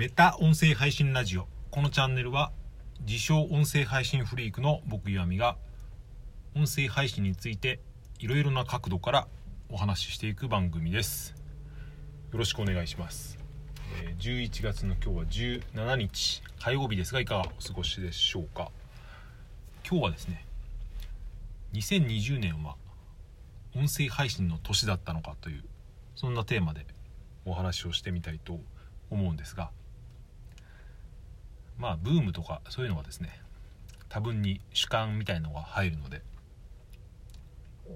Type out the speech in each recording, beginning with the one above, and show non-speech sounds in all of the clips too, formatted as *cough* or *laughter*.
メタ音声配信ラジオ。このチャンネルは自称音声配信フリークの僕岩見が音声配信についていろいろな角度からお話ししていく番組です。よろしくお願いします、11月の今日は17日火曜日ですがいかがお過ごしでしょうか。今日はですね2020年は音声配信の年だったのかというそんなテーマでお話をしてみたいと思うんですがまあブームとかそういうのはですね多分に主観みたいのが入るので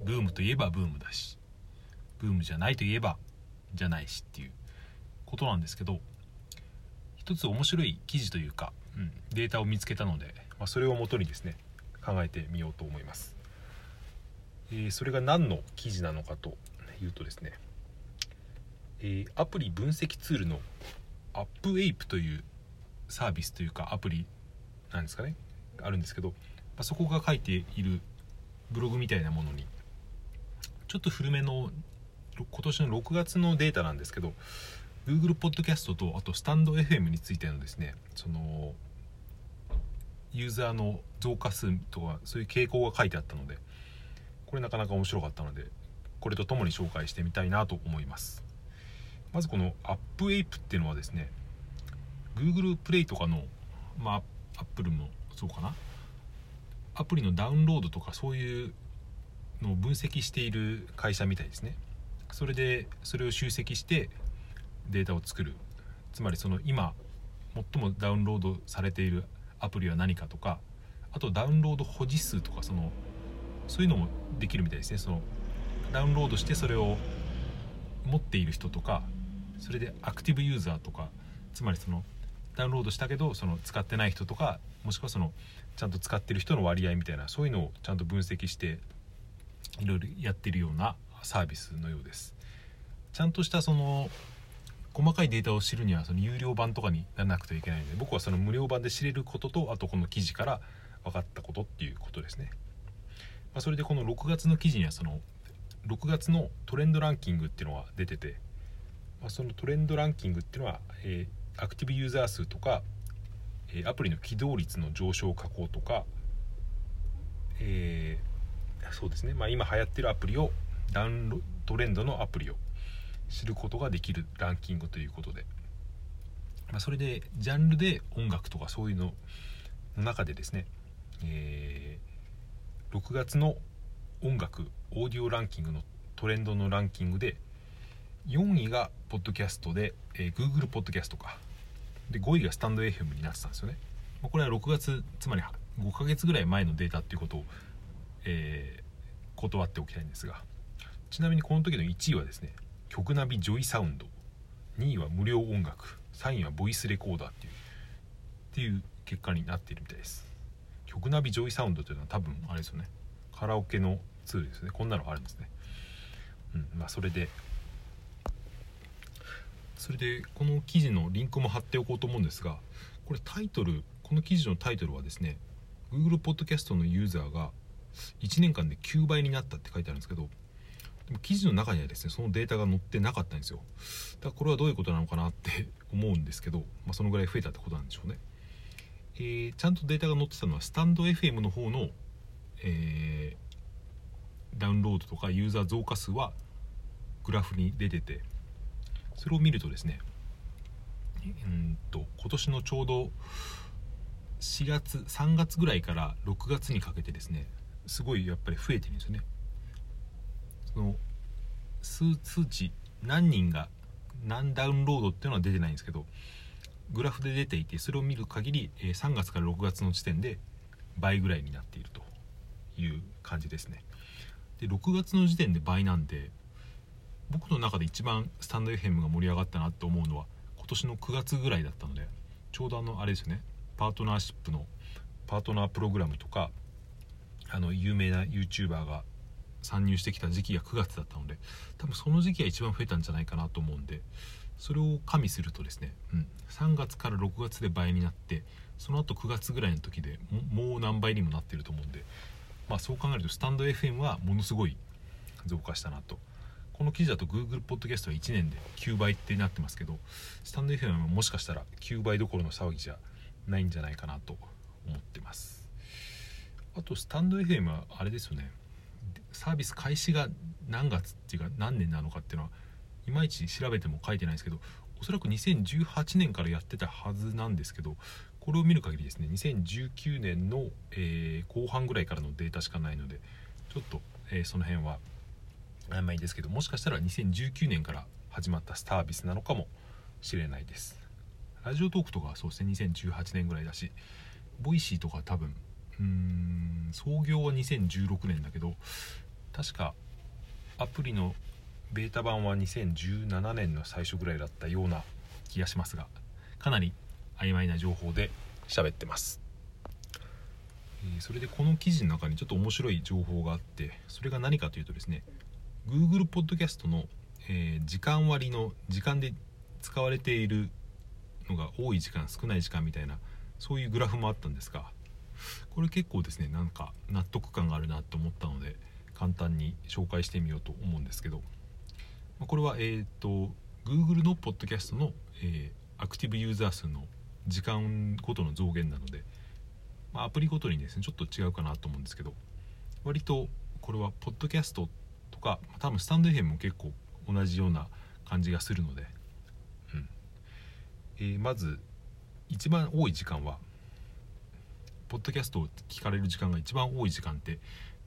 ブームといえばブームだしブームじゃないといえばじゃないしっていうことなんですけど一つ面白い記事というか、うん、データを見つけたので、まあ、それをもとにですね考えてみようと思います、えーそれが何の記事なのかというとですねえーアプリ分析ツールのアップエイプというサービスというかアプリなんですかね？あるんですけど、まそこが書いているブログみたいなものにちょっと古めの今年の6月のデータなんですけど Google ポッドキャストとあとスタンド FM についてのですねそのユーザーの増加数とかそういう傾向が書いてあったのでこれなかなか面白かったのでこれとともに紹介してみたいなと思います。まずこのアップエイプっていうのはですね Google プレイとかのまあ Apple もそうかな。アプリのダウンロードとかそういうのを分析している会社みたいですね。それでそれを集積してデータを作る。つまりその今最もダウンロードされているアプリは何かとかあとダウンロード保持数とかそのそういうのもできるみたいですね。そのダウンロードしてそれを持っている人とかそれでアクティブユーザーとかつまりそのダウンロードしたけどその使ってない人とかもしくはそのちゃんと使ってる人の割合みたいなそういうのをちゃんと分析していろいろやってるようなサービスのようです。ちゃんとしたその細かいデータを知るにはその有料版とかにならなくてはいけないので僕はその無料版で知れることとあとこの記事から分かったことっていうことですね、まあ、それでこの6月の記事にはその6月のトレンドランキングっていうのが出てて、ま、そのトレンドランキングっていうのは、えーアクティブユーザー数とか、えアプリの起動率の上昇下降とか、えーそうですね、まあ、今流行ってるアプリをダウンロトレンドのアプリを知ることができるランキングということで、まあ、それでジャンルで音楽とかそういうのの中でですね、えー6月の音楽オーディオランキングのトレンドのランキングで4位がポッドキャストで、えー Google ポッドキャストか。で5位がスタンド FM になってたんですよね、まあこれは6月つまり5ヶ月ぐらい前のデータっていうことを、えー断っておきたいんですが。ちなみにこの時の1位はですねキョクナビ JOYSOUND。2位は無料音楽。3位はボイスレコーダーっていうっていう結果になっているみたいです。キョクナビ JOYSOUND というのは多分あれですよね。カラオケのツールですね。こんなのがあるんですね。うんまあそれでそれでこの記事のリンクも貼っておこうと思うんですがこれタイトルこの記事のタイトルはですね Google ポッドキャストのユーザーが1年間で9倍になったって書いてあるんですけどでも記事の中にはですねそのデータが載ってなかったんですよ。だからこれはどういうことなのかなって *laughs* 思うんですけど、まあ、そのぐらい増えたってことなんでしょうね、えーちゃんとデータが載ってたのはスタンド FM の方の、えーダウンロードとかユーザー増加数はグラフに出ててそれを見るとですねうんと今年のちょうど4月3月ぐらいから6月にかけてですねすごいやっぱり増えてるんですよね。その数値何人が何ダウンロードっていうのは出てないんですけどグラフで出ていてそれを見る限り3月から6月の時点で倍ぐらいになっているという感じですね。で6月の時点で倍なんで僕の中で一番スタンド FM が盛り上がったなって思うのは今年の9月ぐらいだったのでちょうどあのあれですよねパートナーシップのパートナープログラムとかあの有名な YouTuber が参入してきた時期が9月だったので多分その時期が一番増えたんじゃないかなと思うんでそれを加味するとですね、うん、3月から6月で倍になってその後9月ぐらいの時でももう何倍にもなってると思うんで、まあ、そう考えるとスタンド FM はものすごい増加したなとこの記事だと Google ポッドキャストは1年で9倍ってなってますけどスタンド FM はもしかしたら9倍どころの騒ぎじゃないんじゃないかなと思ってます。あとスタンド FM はあれですよね。サービス開始が何月っていうか何年なのかっていうのはいまいち調べても書いてないですけどおそらく2018年からやってたはずなんですけどこれを見る限りですね2019年の、えー、後半ぐらいからのデータしかないのでちょっと、えー、その辺は曖昧ですけどもしかしたら2019年から始まったサービスなのかもしれないです。 Radiotalk とかそうですね2018年ぐらいだし Voicy とか多分うーん創業は2016年だけど確かアプリのベータ版は2017年の最初ぐらいだったような気がしますがかなり曖昧な情報で喋ってます、えー、それでこの記事の中にちょっと面白い情報があってそれが何かというとですね Google ポッドキャストの、えー、時間割の時間で使われているのが多い時間少ない時間みたいなそういうグラフもあったんですがこれ結構ですねなんか納得感があるなと思ったので簡単に紹介してみようと思うんですけどこれはえっ、ー、と Google のポッドキャストの、えー、アクティブユーザー数の時間ごとの増減なので、まあ、アプリごとにですねちょっと違うかなと思うんですけど割とこれはポッドキャストか多分スタンド FM も結構同じような感じがするので、うん。えー、まず一番多い時間はポッドキャストを聞かれる時間が一番多い時間って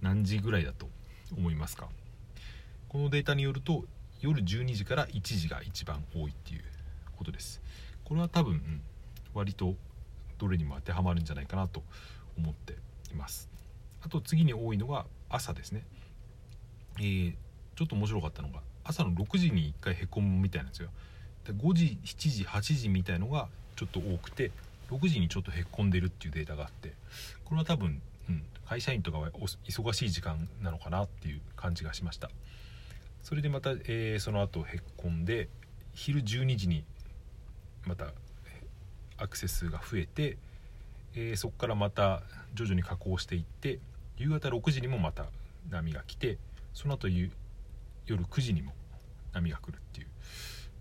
何時ぐらいだと思いますか？このデータによると夜12時から1時が一番多いっていうことです。これは多分、うん、割とどれにも当てはまるんじゃないかなと思っています。あと次に多いのが朝ですね。えー、ちょっと面白かったのが朝の6時に1回へこむみたいなんですよ。で5時7時8時みたいのがちょっと多くて6時にちょっとへこんでるっていうデータがあってこれは多分、うん、会社員とかは忙しい時間なのかなっていう感じがしました。それでまた、えー、その後へこんで昼12時にまたアクセス数が増えて、えー、そこからまた徐々に下降していって夕方6時にもまた波が来てその後夜9時にも波が来るっていう、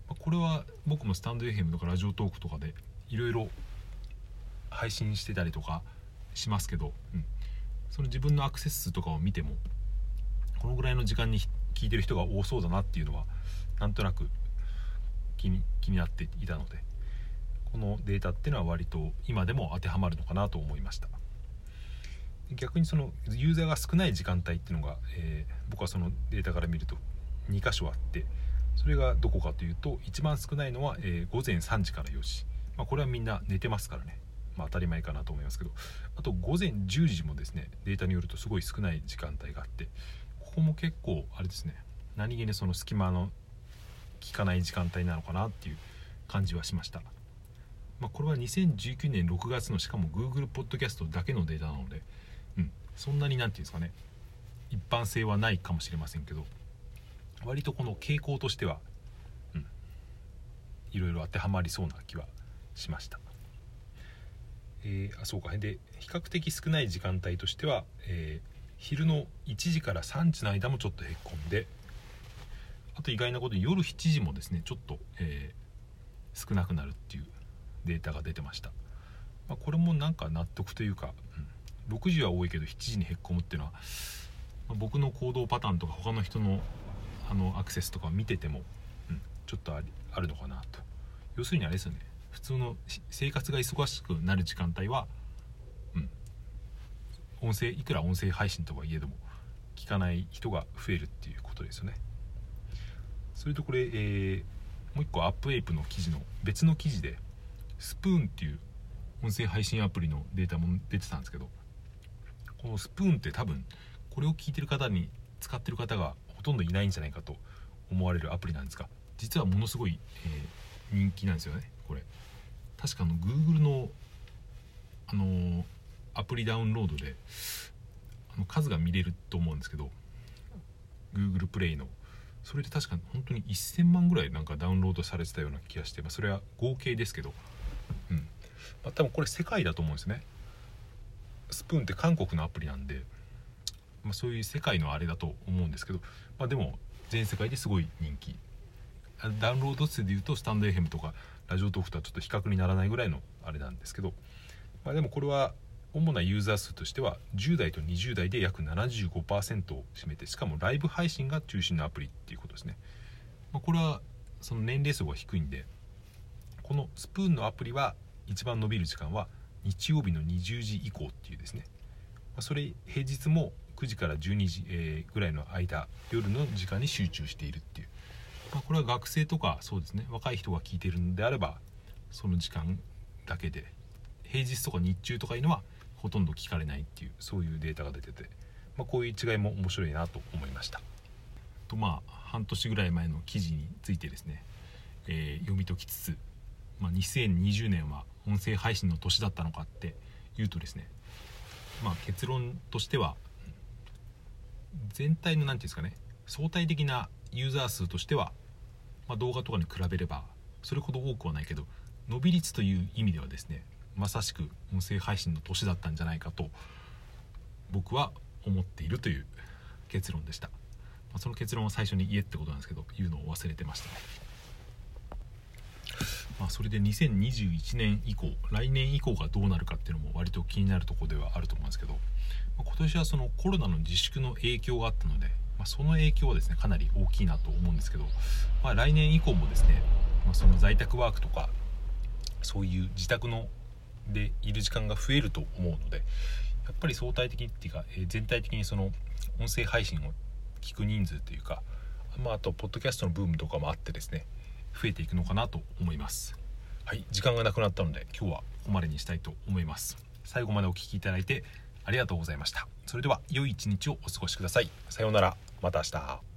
まあ、これは僕もスタンド FM とかラジオトークとかでいろいろ配信してたりとかしますけど、うん、その自分のアクセス数とかを見てもこのぐらいの時間に聞いてる人が多そうだなっていうのはなんとなく気に気になっていたのでこのデータっていうのは割と今でも当てはまるのかなと思いました。逆にそのユーザーが少ない時間帯っていうのが、えー、僕はそのデータから見ると2箇所あってそれがどこかというと一番少ないのは、えー、午前3時から4時、まあ、これはみんな寝てますからね。まあ、当たり前かなと思いますけど。あと午前10時もですねデータによるとすごい少ない時間帯があってここも結構あれですね何気にその隙間の効かない時間帯なのかなっていう感じはしました、まあ、これは2019年6月のしかも Google ポッドキャストだけのデータなので、そんなに何て言うんですかね。一般性はないかもしれませんけど割とこの傾向としては、うん、いろいろ当てはまりそうな気はしました。えー、あそうか。で比較的少ない時間帯としては、えー、昼の1時から3時の間もちょっとへっこんであと意外なことに夜7時もですねちょっと、えー、少なくなるっていうデータが出てました、まあ、これもなんか納得というか、6時は多いけど7時にへっこむっていうのは、ま、僕の行動パターンとか他の人のあのアクセスとかを見てても、うん、ちょっとあるのかなと。要するにあれですよね。普通の生活が忙しくなる時間帯は、うん、音声いくら音声配信とはいえども聞かない人が増えるっていうことですよね。それとこれ、えー、もう一個アップエイプの記事の別の記事でスプーンっていう音声配信アプリのデータも出てたんですけどこのスプーンって多分これを聞いてる方に使ってる方がほとんどいないんじゃないかと思われるアプリなんですが実はものすごい、えー、人気なんですよねこれ。確かあの Google のあのアプリダウンロードであの数が見れると思うんですけど Google プレイの。それで確か本当に1000万ぐらいなんかダウンロードされてたような気がして、まあ、それは合計ですけど。うん、まあ、多分これ世界だと思うんですね。スプーンって韓国のアプリなんで、まあ、そういう世界のあれだと思うんですけど、まあ、でも全世界ですごい人気。ダウンロード数でいうとスタンド FM とかラジオトークとはちょっと比較にならないぐらいのあれなんですけど、まあ、でもこれは主なユーザー数としては10代と20代で約75%を占めてしかもライブ配信が中心のアプリっていうことですね、まあ、これはその年齢層が低いんでこのスプーンのアプリは一番伸びる時間は日曜日の20時以降っていうですね、ま、それ平日も9時から12時、え、ぐらいの間夜の時間に集中しているっていう、まあ、これは学生とかそうですね若い人が聞いてるんであればその時間だけで平日とか日中とかいうのはほとんど聞かれないっていうそういうデータが出てて、まあ、こういう違いも面白いなと思いました。とまあ半年ぐらい前の記事についてですね、えー、読み解きつつ、まあ、2020年は音声配信の年だったのかっていうとですねまあ結論としては全体の何て言うんですかね相対的なユーザー数としては、まあ、動画とかに比べればそれほど多くはないけど伸び率という意味ではですねまさしく音声配信の年だったんじゃないかと僕は思っているという結論でした、まあ、その結論を最初に言えってことなんですけど言うのを忘れてました。ねまあ、それで2021年以降来年以降がどうなるかっていうのも割と気になるところではあると思うんですけど、まあ、今年はそのコロナの自粛の影響があったので、まあ、その影響はですねかなり大きいなと思うんですけど、まあ、来年以降もですね、まその在宅ワークとかそういう自宅のでいる時間が増えると思うのでやっぱり相対的っていうか、えー、全体的にその音声配信を聞く人数というか、まあ、あとポッドキャストのブームとかもあってですね増えていくのかなと思います。はい時間がなくなったので今日はここまでにしたいと思います。最後までお聴きいただいてありがとうございました。それでは良い一日をお過ごしください。さようなら。また明日。